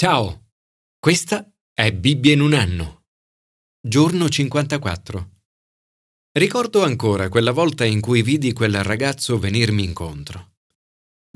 Ciao, questa è Bibbia in un anno. Giorno 54. Ricordo ancora quella volta in cui vidi quel ragazzo venirmi incontro.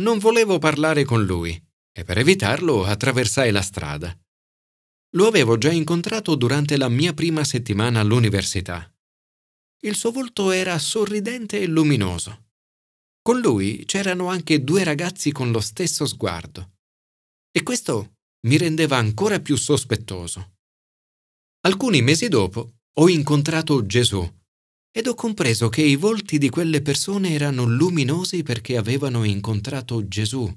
Non volevo parlare con lui e per evitarlo attraversai la strada. Lo avevo già incontrato durante la mia prima settimana all'università. Il suo volto era sorridente e luminoso. Con lui c'erano anche due ragazzi con lo stesso sguardo. E questo mi rendeva ancora più sospettoso. Alcuni mesi dopo ho incontrato Gesù ed ho compreso che i volti di quelle persone erano luminosi perché avevano incontrato Gesù.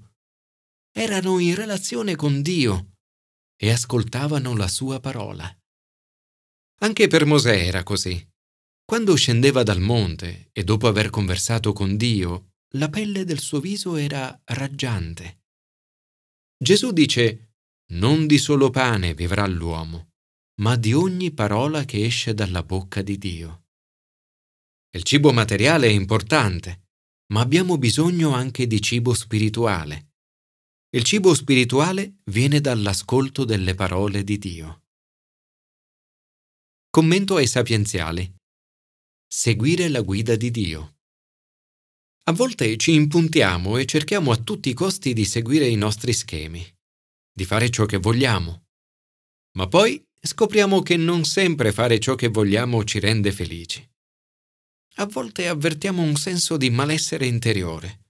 Erano in relazione con Dio e ascoltavano la sua parola. Anche per Mosè era così. Quando scendeva dal monte e dopo aver conversato con Dio, la pelle del suo viso era raggiante. Gesù dice non di solo pane vivrà l'uomo, ma di ogni parola che esce dalla bocca di Dio. Il cibo materiale è importante, ma abbiamo bisogno anche di cibo spirituale. Il cibo spirituale viene dall'ascolto delle parole di Dio. Commento ai sapienziali. Seguire la guida di Dio. A volte ci impuntiamo e cerchiamo a tutti i costi di seguire i nostri schemi di fare ciò che vogliamo. Ma poi scopriamo che non sempre fare ciò che vogliamo ci rende felici. A volte avvertiamo un senso di malessere interiore.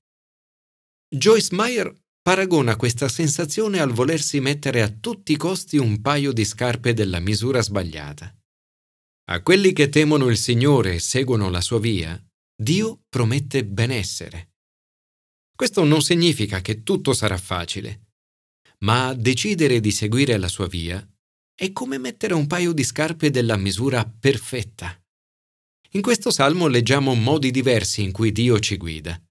Joyce Meyer paragona questa sensazione al volersi mettere a tutti i costi un paio di scarpe della misura sbagliata. A quelli che temono il Signore e seguono la sua via, Dio promette benessere. Questo non significa che tutto sarà facile, ma decidere di seguire la sua via è come mettere un paio di scarpe della misura perfetta. In questo salmo leggiamo modi diversi in cui Dio ci guida.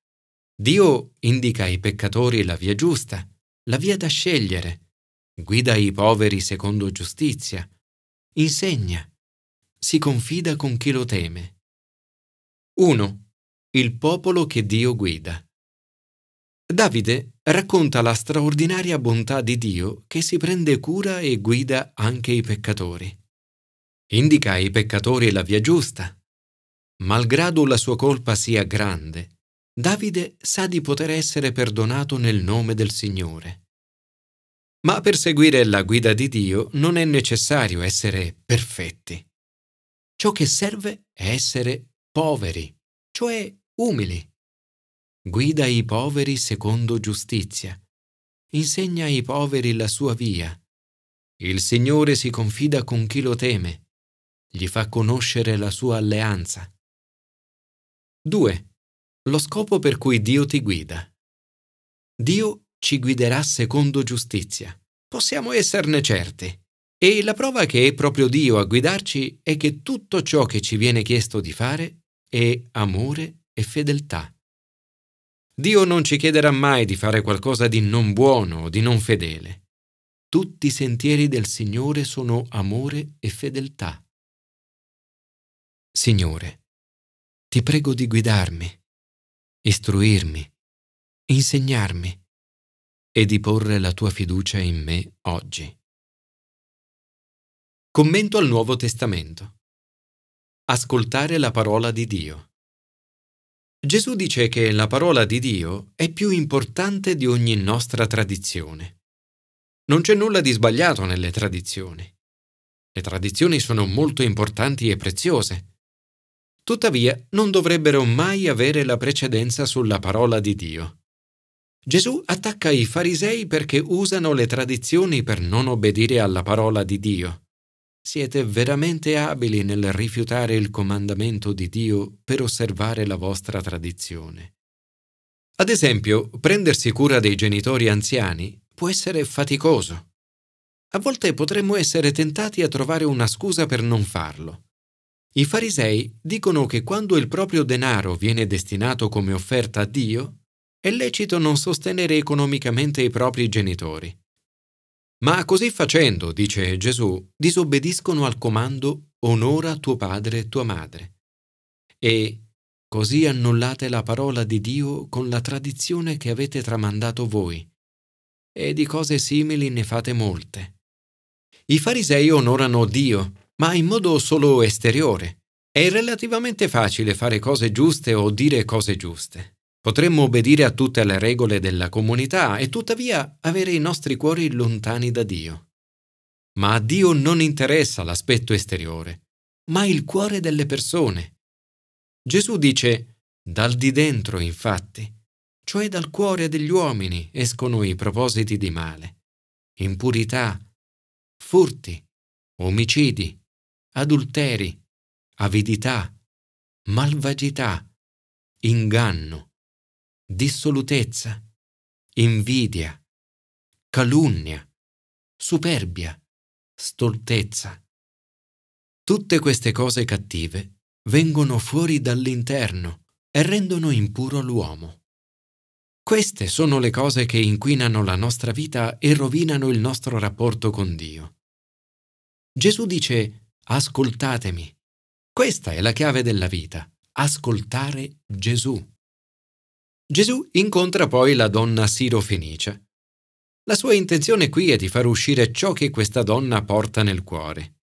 Dio indica ai peccatori la via giusta, la via da scegliere, guida i poveri secondo giustizia, insegna, si confida con chi lo teme. 1. Il popolo che Dio guida. Davide racconta la straordinaria bontà di Dio che si prende cura e guida anche i peccatori. Indica ai peccatori la via giusta. Malgrado la sua colpa sia grande, Davide sa di poter essere perdonato nel nome del Signore. Ma per seguire la guida di Dio non è necessario essere perfetti. Ciò che serve è essere poveri, cioè umili guida i poveri secondo giustizia, insegna ai poveri la sua via. Il Signore si confida con chi lo teme, gli fa conoscere la sua alleanza. 2. Lo scopo per cui Dio ti guida. Dio ci guiderà secondo giustizia. Possiamo esserne certi. E la prova che è proprio Dio a guidarci è che tutto ciò che ci viene chiesto di fare è amore e fedeltà. Dio non ci chiederà mai di fare qualcosa di non buono o di non fedele. Tutti i sentieri del Signore sono amore e fedeltà. Signore, ti prego di guidarmi, istruirmi, insegnarmi e di porre la tua fiducia in me oggi. Commento al Nuovo Testamento. Ascoltare la parola di Dio. Gesù dice che la parola di Dio è più importante di ogni nostra tradizione. Non c'è nulla di sbagliato nelle tradizioni. Le tradizioni sono molto importanti e preziose. Tuttavia non dovrebbero mai avere la precedenza sulla parola di Dio. Gesù attacca i farisei perché usano le tradizioni per non obbedire alla parola di Dio. Siete veramente abili nel rifiutare il comandamento di Dio per osservare la vostra tradizione. Ad esempio, prendersi cura dei genitori anziani può essere faticoso. A volte potremmo essere tentati a trovare una scusa per non farlo. I farisei dicono che quando il proprio denaro viene destinato come offerta a Dio, è lecito non sostenere economicamente i propri genitori. Ma così facendo, dice Gesù, disobbediscono al comando onora tuo padre e tua madre. E così annullate la parola di Dio con la tradizione che avete tramandato voi. e di cose simili ne fate molte. I farisei onorano Dio, ma in modo solo esteriore. È relativamente facile fare cose giuste o dire cose giuste. Potremmo obbedire a tutte le regole della comunità e tuttavia avere i nostri cuori lontani da Dio. Ma a Dio non interessa l'aspetto esteriore, ma il cuore delle persone. Gesù dice, dal di dentro, infatti, cioè dal cuore degli uomini escono i propositi di male, impurità, furti, omicidi, adulteri, avidità, malvagità, inganno dissolutezza, invidia, calunnia, superbia, stoltezza. Tutte queste cose cattive vengono fuori dall'interno e rendono impuro l'uomo. Queste sono le cose che inquinano la nostra vita e rovinano il nostro rapporto con Dio. Gesù dice, ascoltatemi. Questa è la chiave della vita, ascoltare Gesù. Gesù incontra poi la donna Siro-Fenicia. La sua intenzione qui è di far uscire ciò che questa donna porta nel cuore.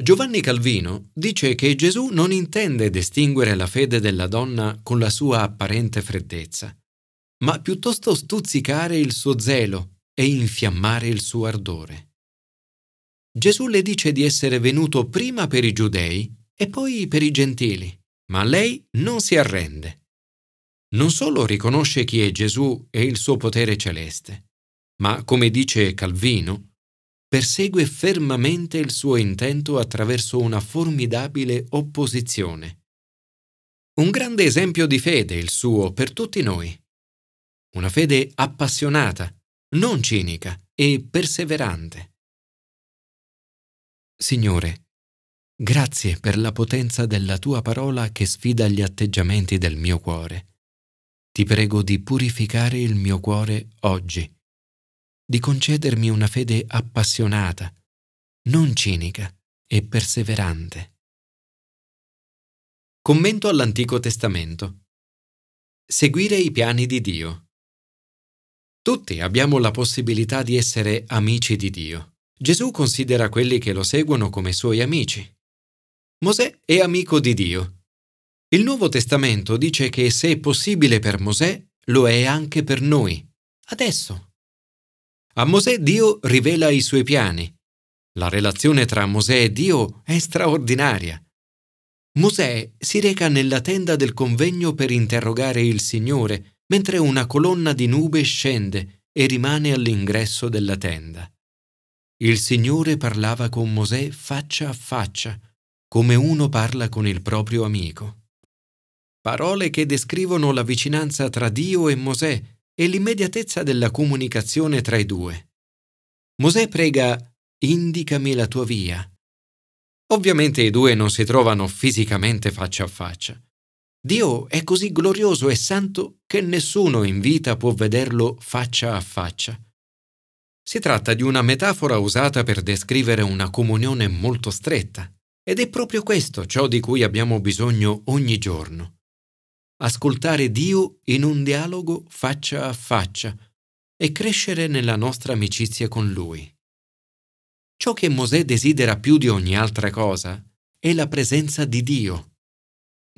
Giovanni Calvino dice che Gesù non intende distinguere la fede della donna con la sua apparente freddezza, ma piuttosto stuzzicare il suo zelo e infiammare il suo ardore. Gesù le dice di essere venuto prima per i giudei e poi per i gentili, ma lei non si arrende non solo riconosce chi è Gesù e il suo potere celeste, ma, come dice Calvino, persegue fermamente il suo intento attraverso una formidabile opposizione. Un grande esempio di fede il suo per tutti noi. Una fede appassionata, non cinica e perseverante. Signore, grazie per la potenza della tua parola che sfida gli atteggiamenti del mio cuore ti prego di purificare il mio cuore oggi, di concedermi una fede appassionata, non cinica e perseverante. Commento all'Antico Testamento. Seguire i piani di Dio. Tutti abbiamo la possibilità di essere amici di Dio. Gesù considera quelli che lo seguono come suoi amici. Mosè è amico di Dio il Nuovo Testamento dice che se è possibile per Mosè, lo è anche per noi, adesso. A Mosè Dio rivela i suoi piani. La relazione tra Mosè e Dio è straordinaria. Mosè si reca nella tenda del convegno per interrogare il Signore, mentre una colonna di nube scende e rimane all'ingresso della tenda. Il Signore parlava con Mosè faccia a faccia, come uno parla con il proprio amico parole che descrivono la vicinanza tra Dio e Mosè e l'immediatezza della comunicazione tra i due. Mosè prega Indicami la tua via. Ovviamente i due non si trovano fisicamente faccia a faccia. Dio è così glorioso e santo che nessuno in vita può vederlo faccia a faccia. Si tratta di una metafora usata per descrivere una comunione molto stretta, ed è proprio questo ciò di cui abbiamo bisogno ogni giorno ascoltare Dio in un dialogo faccia a faccia e crescere nella nostra amicizia con Lui. Ciò che Mosè desidera più di ogni altra cosa è la presenza di Dio.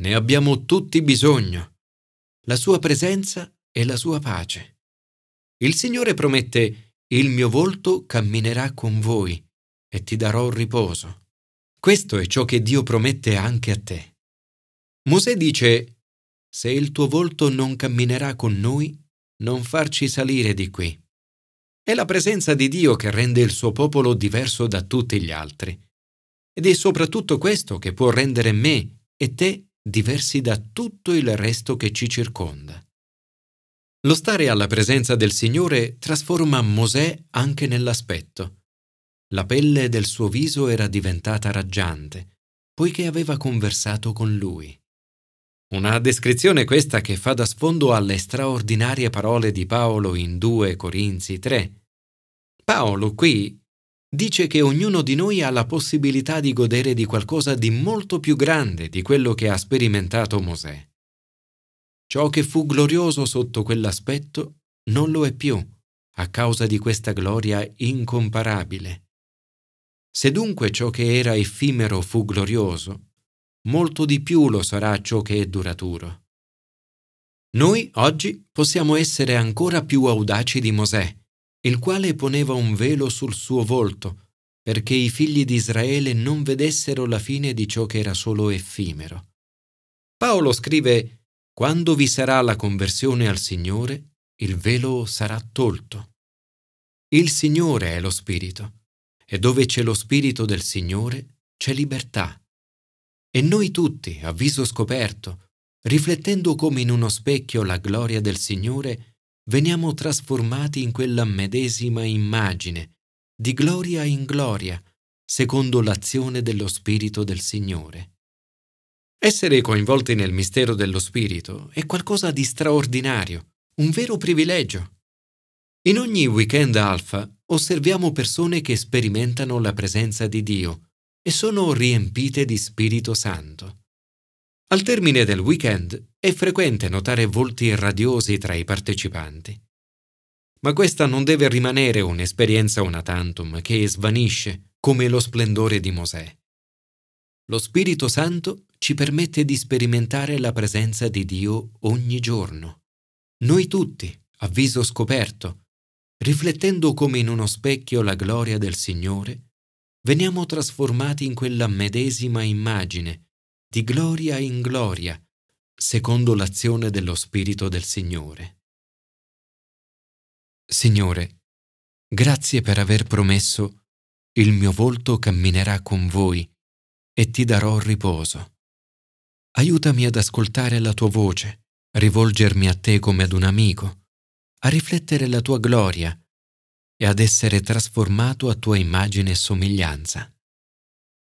Ne abbiamo tutti bisogno, la sua presenza e la sua pace. Il Signore promette, il mio volto camminerà con voi e ti darò riposo. Questo è ciò che Dio promette anche a te. Mosè dice, se il tuo volto non camminerà con noi, non farci salire di qui. È la presenza di Dio che rende il suo popolo diverso da tutti gli altri. Ed è soprattutto questo che può rendere me e te diversi da tutto il resto che ci circonda. Lo stare alla presenza del Signore trasforma Mosè anche nell'aspetto. La pelle del suo viso era diventata raggiante, poiché aveva conversato con lui. Una descrizione questa che fa da sfondo alle straordinarie parole di Paolo in 2 Corinzi 3. Paolo qui dice che ognuno di noi ha la possibilità di godere di qualcosa di molto più grande di quello che ha sperimentato Mosè. Ciò che fu glorioso sotto quell'aspetto non lo è più, a causa di questa gloria incomparabile. Se dunque ciò che era effimero fu glorioso, molto di più lo sarà ciò che è duraturo. Noi oggi possiamo essere ancora più audaci di Mosè, il quale poneva un velo sul suo volto, perché i figli di Israele non vedessero la fine di ciò che era solo effimero. Paolo scrive, Quando vi sarà la conversione al Signore, il velo sarà tolto. Il Signore è lo Spirito, e dove c'è lo Spirito del Signore c'è libertà. E noi tutti, a viso scoperto, riflettendo come in uno specchio la gloria del Signore, veniamo trasformati in quella medesima immagine, di gloria in gloria, secondo l'azione dello Spirito del Signore. Essere coinvolti nel mistero dello Spirito è qualcosa di straordinario, un vero privilegio. In ogni weekend alfa osserviamo persone che sperimentano la presenza di Dio e sono riempite di Spirito Santo. Al termine del weekend è frequente notare volti radiosi tra i partecipanti. Ma questa non deve rimanere un'esperienza una tantum che svanisce come lo splendore di Mosè. Lo Spirito Santo ci permette di sperimentare la presenza di Dio ogni giorno. Noi tutti, a viso scoperto, riflettendo come in uno specchio la gloria del Signore, veniamo trasformati in quella medesima immagine, di gloria in gloria, secondo l'azione dello Spirito del Signore. Signore, grazie per aver promesso il mio volto camminerà con voi e ti darò riposo. Aiutami ad ascoltare la tua voce, rivolgermi a te come ad un amico, a riflettere la tua gloria e ad essere trasformato a tua immagine e somiglianza.